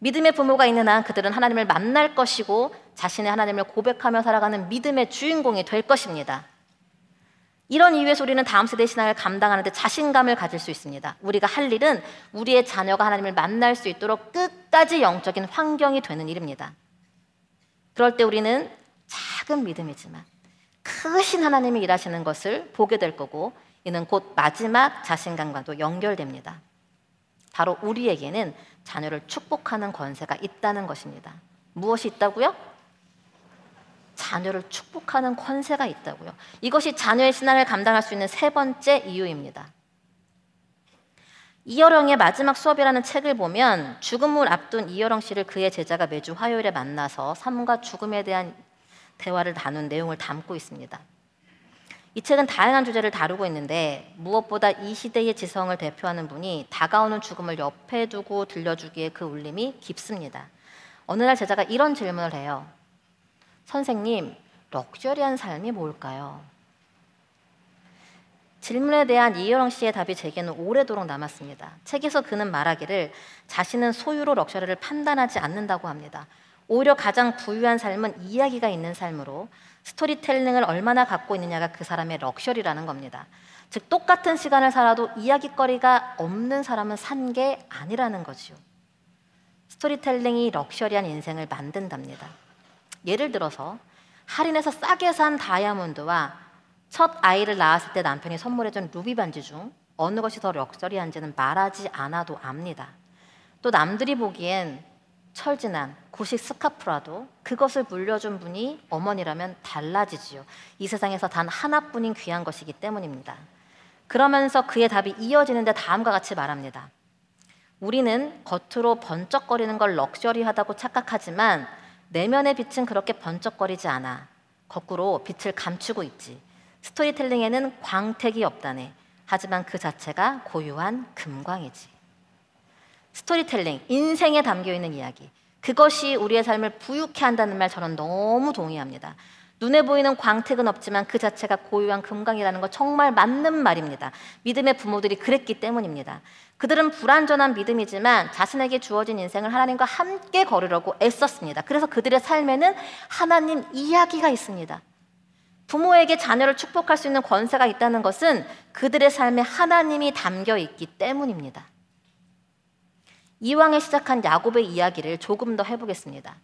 믿음의 부모가 있는 한 그들은 하나님을 만날 것이고 자신의 하나님을 고백하며 살아가는 믿음의 주인공이 될 것입니다. 이런 이유에서 우리는 다음 세대 신앙을 감당하는데 자신감을 가질 수 있습니다. 우리가 할 일은 우리의 자녀가 하나님을 만날 수 있도록 끝까지 영적인 환경이 되는 일입니다. 그럴 때 우리는 작은 믿음이지만 크신 하나님이 일하시는 것을 보게 될 거고 이는 곧 마지막 자신감과도 연결됩니다. 바로 우리에게는 자녀를 축복하는 권세가 있다는 것입니다. 무엇이 있다고요? 자녀를 축복하는 권세가 있다고요. 이것이 자녀의 신앙을 감당할 수 있는 세 번째 이유입니다. 이여령의 마지막 수업이라는 책을 보면 죽음을 앞둔 이여령 씨를 그의 제자가 매주 화요일에 만나서 삶과 죽음에 대한 대화를 나눈 내용을 담고 있습니다. 이 책은 다양한 주제를 다루고 있는데 무엇보다 이 시대의 지성을 대표하는 분이 다가오는 죽음을 옆에 두고 들려주기에 그 울림이 깊습니다. 어느 날 제자가 이런 질문을 해요. 선생님, 럭셔리한 삶이 뭘까요? 질문에 대한 이혜영 씨의 답이 제게는 오래도록 남았습니다. 책에서 그는 말하기를 자신은 소유로 럭셔리를 판단하지 않는다고 합니다. 오히려 가장 부유한 삶은 이야기가 있는 삶으로 스토리텔링을 얼마나 갖고 있느냐가 그 사람의 럭셔리라는 겁니다. 즉 똑같은 시간을 살아도 이야기거리가 없는 사람은 산 게 아니라는 거지요. 스토리텔링이 럭셔리한 인생을 만든답니다. 예를 들어서 할인해서 싸게 산 다이아몬드와 첫 아이를 낳았을 때 남편이 선물해준 루비 반지 중 어느 것이 더 럭셔리한지는 말하지 않아도 압니다. 또 남들이 보기엔 철진한 구식 스카프라도 그것을 물려준 분이 어머니라면 달라지지요. 이 세상에서 단 하나뿐인 귀한 것이기 때문입니다. 그러면서 그의 답이 이어지는데 다음과 같이 말합니다. 우리는 겉으로 번쩍거리는 걸 럭셔리하다고 착각하지만 내면의 빛은 그렇게 번쩍거리지 않아. 거꾸로 빛을 감추고 있지. 스토리텔링에는 광택이 없다네. 하지만 그 자체가 고유한 금광이지. 스토리텔링, 인생에 담겨 있는 이야기. 그것이 우리의 삶을 부유케 한다는 말 저는 너무 동의합니다. 눈에 보이는 광택은 없지만 그 자체가 고유한 금강이라는 거 정말 맞는 말입니다. 믿음의 부모들이 그랬기 때문입니다. 그들은 불완전한 믿음이지만 자신에게 주어진 인생을 하나님과 함께 걸으려고 애썼습니다. 그래서 그들의 삶에는 하나님 이야기가 있습니다. 부모에게 자녀를 축복할 수 있는 권세가 있다는 것은 그들의 삶에 하나님이 담겨 있기 때문입니다. 이왕에 시작한 야곱의 이야기를 조금 더 해보겠습니다.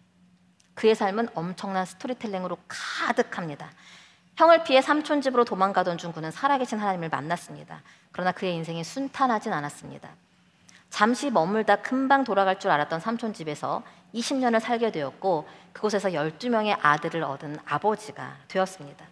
그의 삶은 엄청난 스토리텔링으로 가득합니다. 형을 피해 삼촌 집으로 도망가던 중 그는 살아계신 하나님을 만났습니다. 그러나 그의 인생이 순탄하진 않았습니다. 잠시 머물다 금방 돌아갈 줄 알았던 삼촌 집에서 20년을 살게 되었고 그곳에서 12명의 아들을 얻은 아버지가 되었습니다.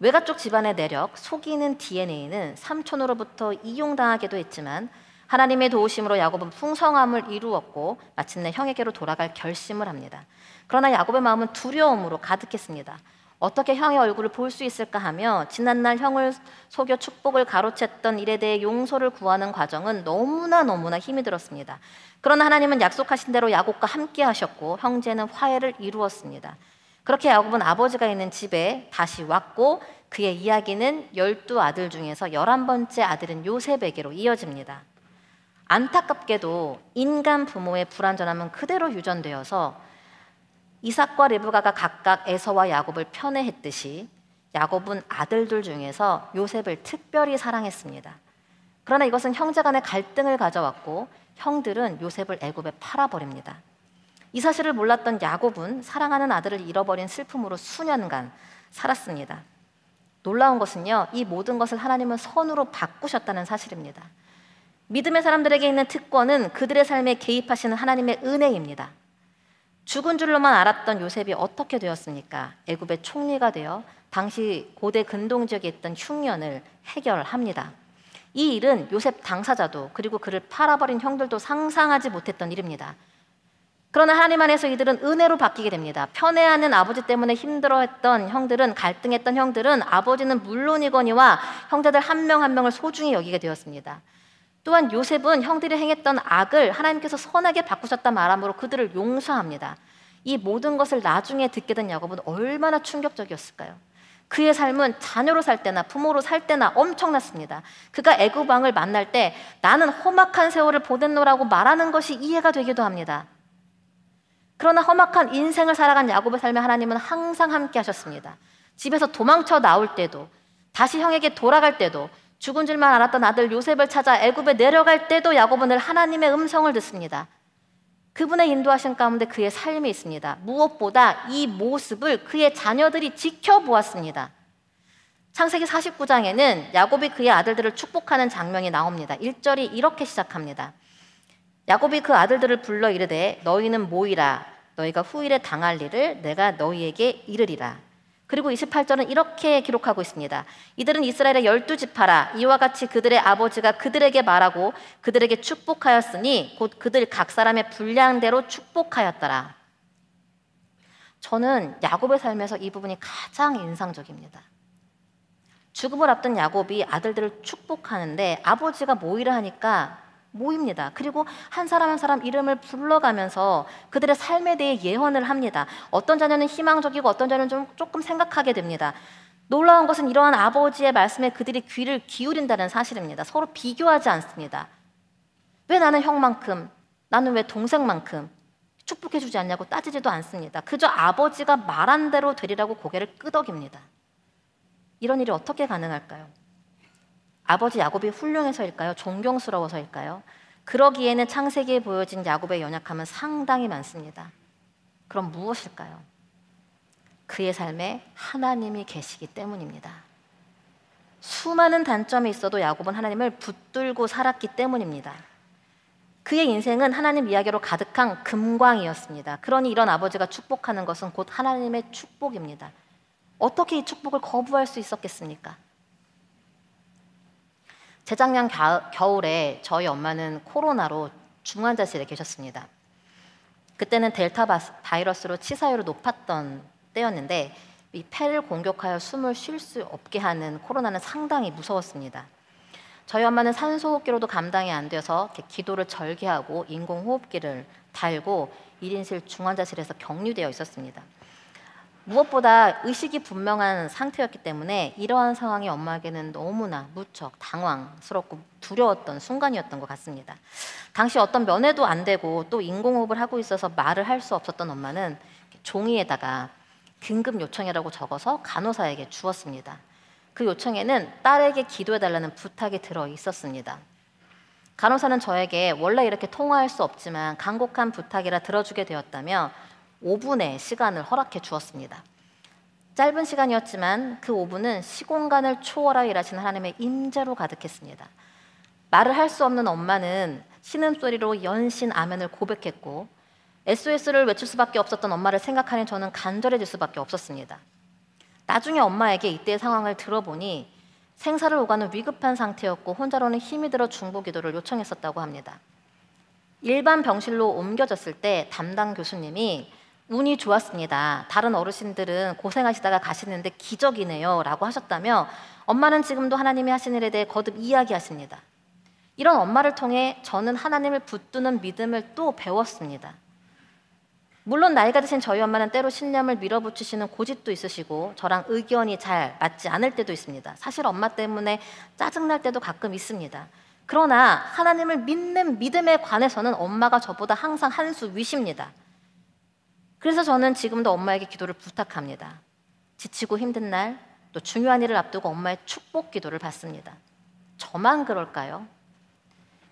외가 쪽 집안의 내력, 속이는 DNA는 삼촌으로부터 이용당하기도 했지만 하나님의 도우심으로 야곱은 풍성함을 이루었고 마침내 형에게로 돌아갈 결심을 합니다. 그러나 야곱의 마음은 두려움으로 가득했습니다. 어떻게 형의 얼굴을 볼 수 있을까 하며 지난날 형을 속여 축복을 가로챘던 일에 대해 용서를 구하는 과정은 너무나 너무나 힘이 들었습니다. 그러나 하나님은 약속하신 대로 야곱과 함께 하셨고 형제는 화해를 이루었습니다. 그렇게 야곱은 아버지가 있는 집에 다시 왔고 그의 이야기는 열두 아들 중에서 열한 번째 아들은 요셉에게로 이어집니다. 안타깝게도 인간 부모의 불완전함은 그대로 유전되어서 이삭과 리브가가 각각 에서와 야곱을 편애했듯이 야곱은 아들들 중에서 요셉을 특별히 사랑했습니다. 그러나 이것은 형제 간의 갈등을 가져왔고 형들은 요셉을 애굽에 팔아버립니다. 이 사실을 몰랐던 야곱은 사랑하는 아들을 잃어버린 슬픔으로 수년간 살았습니다. 놀라운 것은요, 이 모든 것을 하나님은 선으로 바꾸셨다는 사실입니다. 믿음의 사람들에게 있는 특권은 그들의 삶에 개입하시는 하나님의 은혜입니다. 죽은 줄로만 알았던 요셉이 어떻게 되었습니까? 애굽의 총리가 되어 당시 고대 근동 지역에 있던 흉년을 해결합니다. 이 일은 요셉 당사자도 그리고 그를 팔아버린 형들도 상상하지 못했던 일입니다. 그러나 하나님 안에서 이들은 은혜로 바뀌게 됩니다. 편애하는 아버지 때문에 힘들어했던 형들은 갈등했던 형들은 아버지는 물론이거니와 형제들 한 명한 한 명을 소중히 여기게 되었습니다. 또한 요셉은 형들이 행했던 악을 하나님께서 선하게 바꾸셨다 말함으로 그들을 용서합니다. 이 모든 것을 나중에 듣게 된 야곱은 얼마나 충격적이었을까요? 그의 삶은 자녀로 살 때나 부모로 살 때나 엄청났습니다. 그가 애굽 왕을 만날 때 나는 험악한 세월을 보냈노라고 말하는 것이 이해가 되기도 합니다. 그러나 험악한 인생을 살아간 야곱의 삶에 하나님은 항상 함께 하셨습니다. 집에서 도망쳐 나올 때도 다시 형에게 돌아갈 때도 죽은 줄만 알았던 아들 요셉을 찾아 애굽에 내려갈 때도 야곱은 늘 하나님의 음성을 듣습니다. 그분의 인도하신 가운데 그의 삶이 있습니다. 무엇보다 이 모습을 그의 자녀들이 지켜보았습니다. 창세기 49장에는 야곱이 그의 아들들을 축복하는 장면이 나옵니다. 1절이 이렇게 시작합니다. 야곱이 그 아들들을 불러 이르되 너희는 모이라 너희가 후일에 당할 일을 내가 너희에게 이르리라. 그리고 28절은 이렇게 기록하고 있습니다. 이들은 이스라엘의 열두 지파라 이와 같이 그들의 아버지가 그들에게 말하고 그들에게 축복하였으니 곧 그들 각 사람의 분량대로 축복하였더라. 저는 야곱의 삶에서 이 부분이 가장 인상적입니다. 죽음을 앞둔 야곱이 아들들을 축복하는데 아버지가 모이라 하니까 모입니다. 그리고 한 사람 한 사람 이름을 불러가면서 그들의 삶에 대해 예언을 합니다. 어떤 자녀는 희망적이고 어떤 자녀는 좀 조금 생각하게 됩니다. 놀라운 것은 이러한 아버지의 말씀에 그들이 귀를 기울인다는 사실입니다. 서로 비교하지 않습니다. 왜 나는 형만큼, 나는 왜 동생만큼 축복해주지 않냐고 따지지도 않습니다. 그저 아버지가 말한 대로 되리라고 고개를 끄덕입니다. 이런 일이 어떻게 가능할까요? 아버지 야곱이 훌륭해서일까요? 존경스러워서일까요? 그러기에는 창세기에 보여진 야곱의 연약함은 상당히 많습니다. 그럼 무엇일까요? 그의 삶에 하나님이 계시기 때문입니다. 수많은 단점이 있어도 야곱은 하나님을 붙들고 살았기 때문입니다. 그의 인생은 하나님 이야기로 가득한 금광이었습니다. 그러니 이런 아버지가 축복하는 것은 곧 하나님의 축복입니다. 어떻게 이 축복을 거부할 수 있었겠습니까? 재작년 겨울에 저희 엄마는 코로나로 중환자실에 계셨습니다. 그때는 델타 바이러스로 치사율이 높았던 때였는데 이 폐를 공격하여 숨을 쉴 수 없게 하는 코로나는 상당히 무서웠습니다. 저희 엄마는 산소호흡기로도 감당이 안 돼서 기도를 절개하고 인공호흡기를 달고 1인실 중환자실에서 격리되어 있었습니다. 무엇보다 의식이 분명한 상태였기 때문에 이러한 상황이 엄마에게는 너무나 무척 당황스럽고 두려웠던 순간이었던 것 같습니다. 당시 어떤 면회도 안 되고 또 인공호흡을 하고 있어서 말을 할 수 없었던 엄마는 종이에다가 긴급 요청이라고 적어서 간호사에게 주었습니다. 그 요청에는 딸에게 기도해달라는 부탁이 들어 있었습니다. 간호사는 저에게 원래 이렇게 통화할 수 없지만 간곡한 부탁이라 들어주게 되었다며 5분의 시간을 허락해 주었습니다. 짧은 시간이었지만 그 5분은 시공간을 초월하 일하시는 하나님의 임재로 가득했습니다. 말을 할 수 없는 엄마는 신음소리로 연신 아멘을 고백했고 SOS를 외칠 수밖에 없었던 엄마를 생각하니 저는 간절해질 수밖에 없었습니다. 나중에 엄마에게 이때의 상황을 들어보니 생사를 오가는 위급한 상태였고 혼자로는 힘이 들어 중보 기도를 요청했었다고 합니다. 일반 병실로 옮겨졌을 때 담당 교수님이 운이 좋았습니다. 다른 어르신들은 고생하시다가 가시는데 기적이네요. 라고 하셨다며 엄마는 지금도 하나님이 하신 일에 대해 거듭 이야기하십니다. 이런 엄마를 통해 저는 하나님을 붙드는 믿음을 또 배웠습니다. 물론 나이가 드신 저희 엄마는 때로 신념을 밀어붙이시는 고집도 있으시고 저랑 의견이 잘 맞지 않을 때도 있습니다. 사실 엄마 때문에 짜증날 때도 가끔 있습니다. 그러나 하나님을 믿는 믿음에 관해서는 엄마가 저보다 항상 한 수 위십니다. 그래서 저는 지금도 엄마에게 기도를 부탁합니다. 지치고 힘든 날, 또 중요한 일을 앞두고 엄마의 축복 기도를 받습니다. 저만 그럴까요?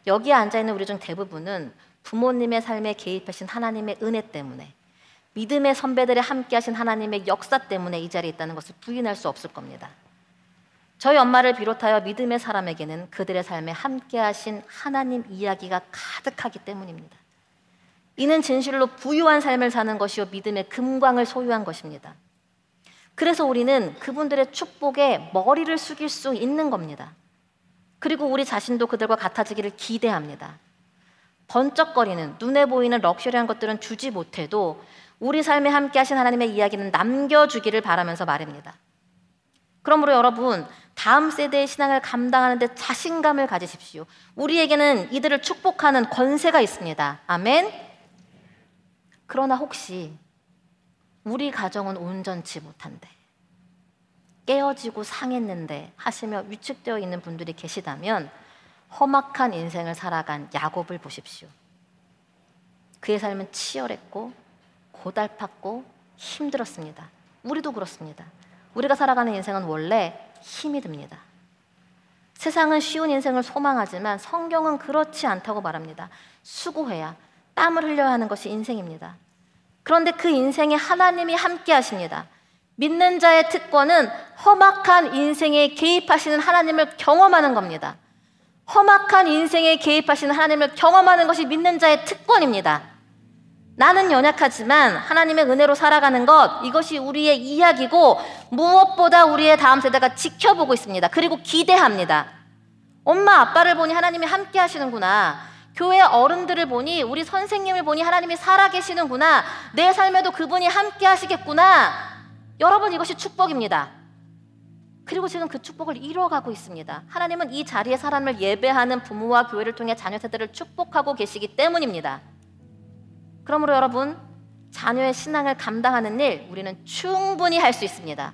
여기에 앉아 있는 우리 중 대부분은 부모님의 삶에 개입하신 하나님의 은혜 때문에 믿음의 선배들의 함께하신 하나님의 역사 때문에 이 자리에 있다는 것을 부인할 수 없을 겁니다. 저희 엄마를 비롯하여 믿음의 사람에게는 그들의 삶에 함께하신 하나님 이야기가 가득하기 때문입니다. 이는 진실로 부유한 삶을 사는 것이요 믿음의 금광을 소유한 것입니다. 그래서 우리는 그분들의 축복에 머리를 숙일 수 있는 겁니다. 그리고 우리 자신도 그들과 같아지기를 기대합니다. 번쩍거리는 눈에 보이는 럭셔리한 것들은 주지 못해도 우리 삶에 함께 하신 하나님의 이야기는 남겨주기를 바라면서 말입니다. 그러므로 여러분, 다음 세대의 신앙을 감당하는 데 자신감을 가지십시오. 우리에게는 이들을 축복하는 권세가 있습니다. 아멘. 그러나 혹시 우리 가정은 온전치 못한데 깨어지고 상했는데 하시며 위축되어 있는 분들이 계시다면 험악한 인생을 살아간 야곱을 보십시오. 그의 삶은 치열했고 고달팠고 힘들었습니다. 우리도 그렇습니다. 우리가 살아가는 인생은 원래 힘이 듭니다. 세상은 쉬운 인생을 소망하지만 성경은 그렇지 않다고 말합니다. 수고해야 땀을 흘려야 하는 것이 인생입니다. 그런데 그 인생에 하나님이 함께 하십니다. 믿는 자의 특권은 험악한 인생에 개입하시는 하나님을 경험하는 겁니다. 험악한 인생에 개입하시는 하나님을 경험하는 것이 믿는 자의 특권입니다. 나는 연약하지만 하나님의 은혜로 살아가는 것, 이것이 우리의 이야기고 무엇보다 우리의 다음 세대가 지켜보고 있습니다. 그리고 기대합니다. 엄마, 아빠를 보니 하나님이 함께 하시는구나. 교회 어른들을 보니 우리 선생님을 보니 하나님이 살아계시는구나. 내 삶에도 그분이 함께 하시겠구나. 여러분, 이것이 축복입니다. 그리고 지금 그 축복을 이루어가고 있습니다. 하나님은 이 자리에 사람을 예배하는 부모와 교회를 통해 자녀 세대를 축복하고 계시기 때문입니다. 그러므로 여러분, 자녀의 신앙을 감당하는 일 우리는 충분히 할 수 있습니다.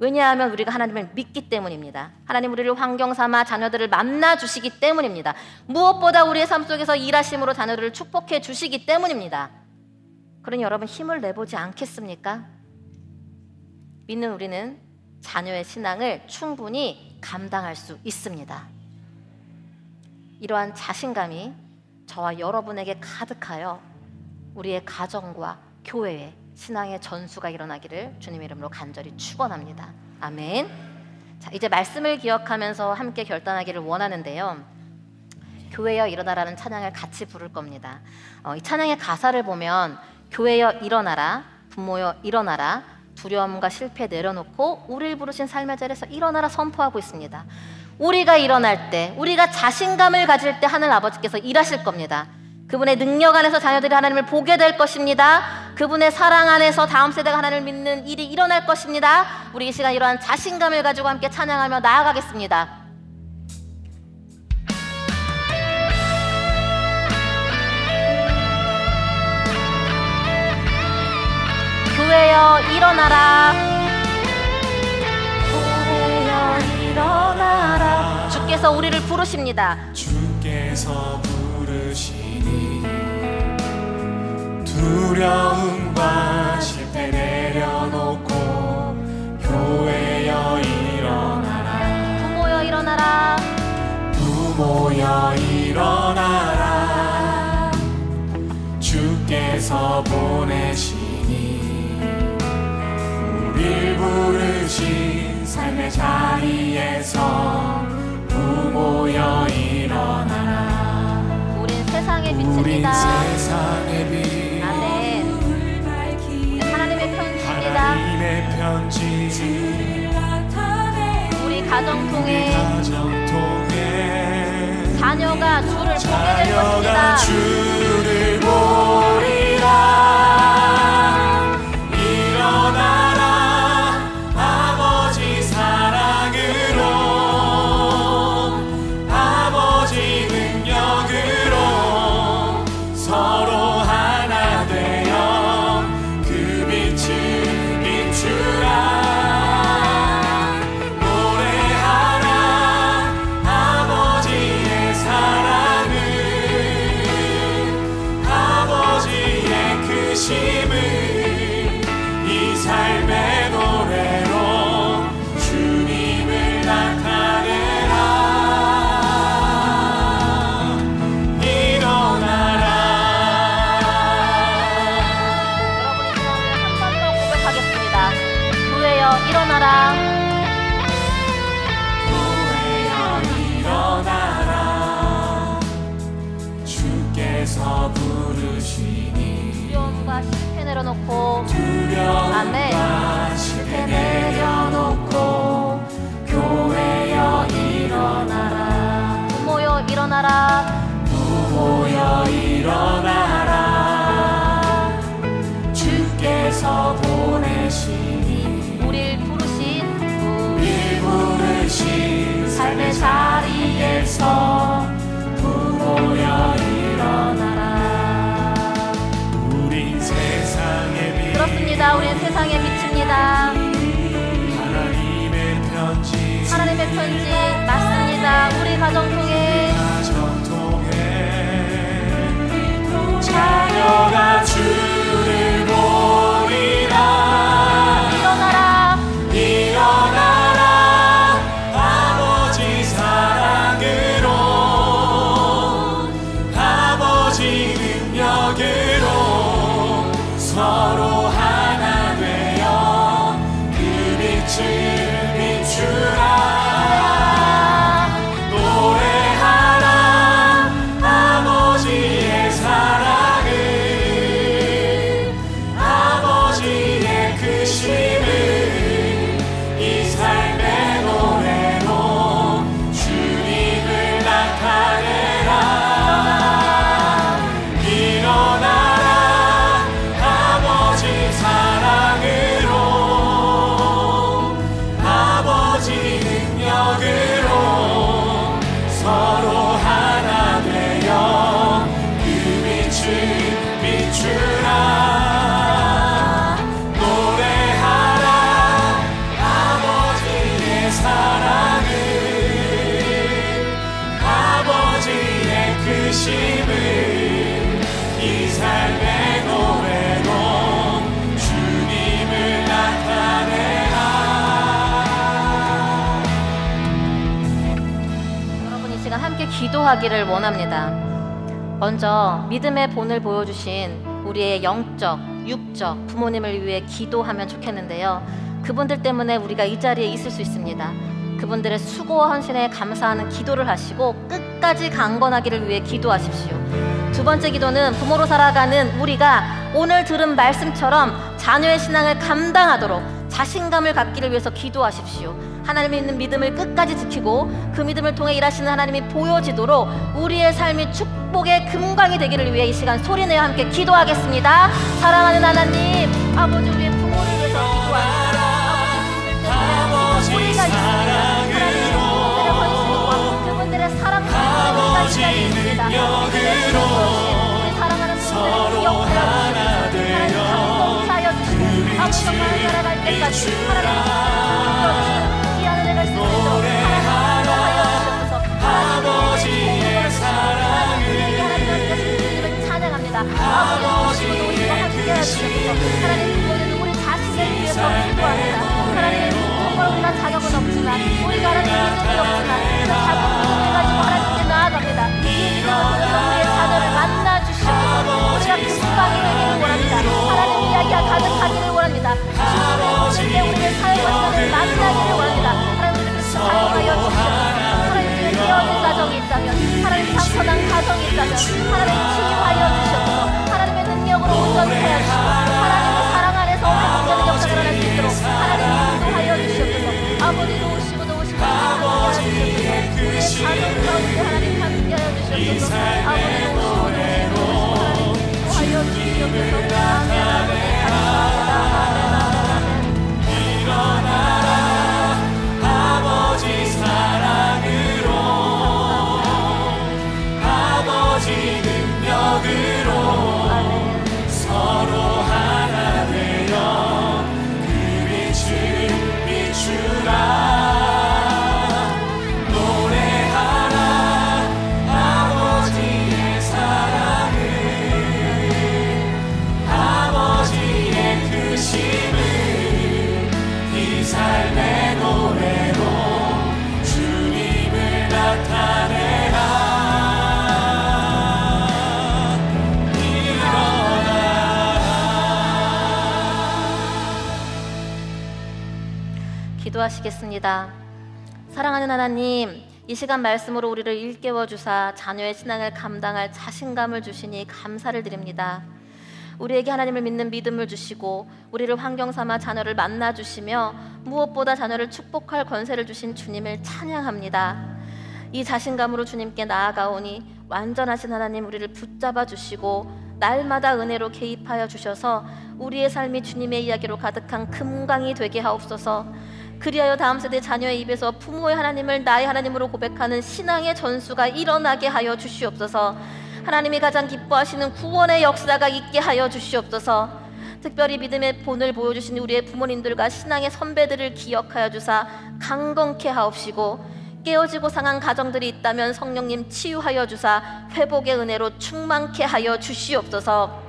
왜냐하면 우리가 하나님을 믿기 때문입니다. 하나님 우리를 환경 삼아 자녀들을 만나 주시기 때문입니다. 무엇보다 우리의 삶 속에서 일하심으로 자녀들을 축복해 주시기 때문입니다. 그러니 여러분 힘을 내보지 않겠습니까? 믿는 우리는 자녀의 신앙을 충분히 감당할 수 있습니다. 이러한 자신감이 저와 여러분에게 가득하여 우리의 가정과 교회에 신앙의 전수가 일어나기를 주님 이름으로 간절히 축원합니다. 아멘. 자, 이제 말씀을 기억하면서 함께 결단하기를 원하는데요. 교회여 일어나라는 찬양을 같이 부를 겁니다. 어, 이 찬양의 가사를 보면 교회여 일어나라, 부모여 일어나라, 두려움과 실패 내려놓고 우리를 부르신 삶의 자리에서 일어나라 선포하고 있습니다. 우리가 일어날 때, 우리가 자신감을 가질 때 하늘 아버지께서 일하실 겁니다. 그분의 능력 안에서 자녀들이 하나님을 보게 될 것입니다. 그분의 사랑 안에서 다음 세대가 하나님을 믿는 일이 일어날 것입니다. 우리 이 시간 이러한 자신감을 가지고 함께 찬양하며 나아가겠습니다. 교회여 일어나라. 교회여 일어나라. 주께서 우리를 부르십니다. 주께서 부르시니 두려움 과 실패 내려놓고 교회여 일어나라 부모여 일어나라. 부모여 일어나라 주께서 보내시니 우릴 부르신 삶의 자리에서 부모여 일어나라 우린 세상의 우린 빛입니다. 세상의 빛 우리 가정 우리 통해 가정 통해 자녀가 주를 보게 될 것입니다. 여러분 이 시간 함께 기도하기를 원합니다. 먼저 믿음의 본을 보여주신 우리의 영적, 육적 부모님을 위해 기도하면 좋겠는데요. 그분들 때문에 우리가 이 자리에 있을 수 있습니다. 그분들의 수고와 헌신에 감사하는 기도를 하시고 끝까지 강건하기를 위해 기도하십시오. 두 번째 기도는 부모로 살아가는 우리가 오늘 들은 말씀처럼 자녀의 신앙을 감당하도록 자신감을 갖기를 위해서 기도하십시오. 하나님 믿는 믿음을 끝까지 지키고 그 믿음을 통해 일하시는 하나님이 보여지도록 우리의 삶이 축복의 금광이 되기를 위해 이 시간 소리내어 함께 기도하겠습니다. 사랑하는 하나님, 아버지 우리의 부모를 위해서 기도합니다. 아버지 그분들 때문에 우리가 있습니다. 하나님 그분들의 헌신과 그분들의 사랑과 있습니다. 능력으로 우리 사랑하는 기억하여 하나님 감동하여 정말 살아갈 때까지 하나님 이 하나님 감동하여 아버지의 사랑을. 아버지의 자신을 위해서 기도합니다. 하나님 우리가 자격은 없지만 우리가 하나님 믿음이 없지만 그 작은 믿음을 가지고 하나님께 나아갑니다. 이 믿음으로 우리의 자녀를 만나 주시옵소서. 우리가 금방이 되기를 원합니다. 하나님 이야기가 가득하기를 원합니다. 주님의 때 우리의 삶과 시간을 만나기를 원합니다. 하나님 우리를 사용하여 주시옵소서. 하나님 깨어진 가정이 있다면 하나님 상처난 가정이 있다면 하나님 치유하여 주시옵소서 하나님 함께 하여 주시옵소서 아버지도 오시고 도우시고 하나님 인도하여 주시옵소서 아멘 기도하시겠습니다. 사랑하는 하나님, 이 시간 말씀으로 우리를 일깨워 주사 자녀의 신앙을 감당할 자신감을 주시니 감사를 드립니다. 우리에게 하나님을 믿는 믿음을 주시고 우리를 환경 삼아 자녀를 만나 주시며 무엇보다 자녀를 축복할 권세를 주신 주님을 찬양합니다. 이 자신감으로 주님께 나아가오니 완전하신 하나님 우리를 붙잡아 주시고 날마다 은혜로 개입하여 주셔서 우리의 삶이 주님의 이야기로 가득한 금강이 되게 하옵소서. 그리하여 다음 세대 자녀의 입에서 부모의 하나님을 나의 하나님으로 고백하는 신앙의 전수가 일어나게 하여 주시옵소서. 하나님이 가장 기뻐하시는 구원의 역사가 있게 하여 주시옵소서. 특별히 믿음의 본을 보여주신 우리의 부모님들과 신앙의 선배들을 기억하여 주사 강건케 하옵시고 깨어지고 상한 가정들이 있다면 성령님 치유하여 주사 회복의 은혜로 충만케 하여 주시옵소서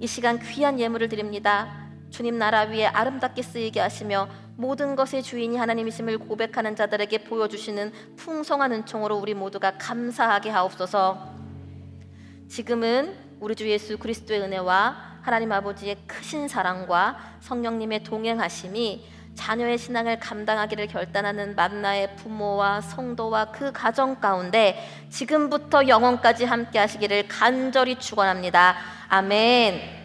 이 시간 귀한 예물을 드립니다 주님 나라 위에 아름답게 쓰이게 하시며 모든 것의 주인이 하나님이심을 고백하는 자들에게 보여주시는 풍성한 은총으로 우리 모두가 감사하게 하옵소서 지금은 우리 주 예수 그리스도의 은혜와 하나님 아버지의 크신 사랑과 성령님의 동행하심이 자녀의 신앙을 감당하기를 결단하는 만나의 부모와 성도와 그 가정 가운데 지금부터 영원까지 함께 하시기를 간절히 축원합니다. 아멘.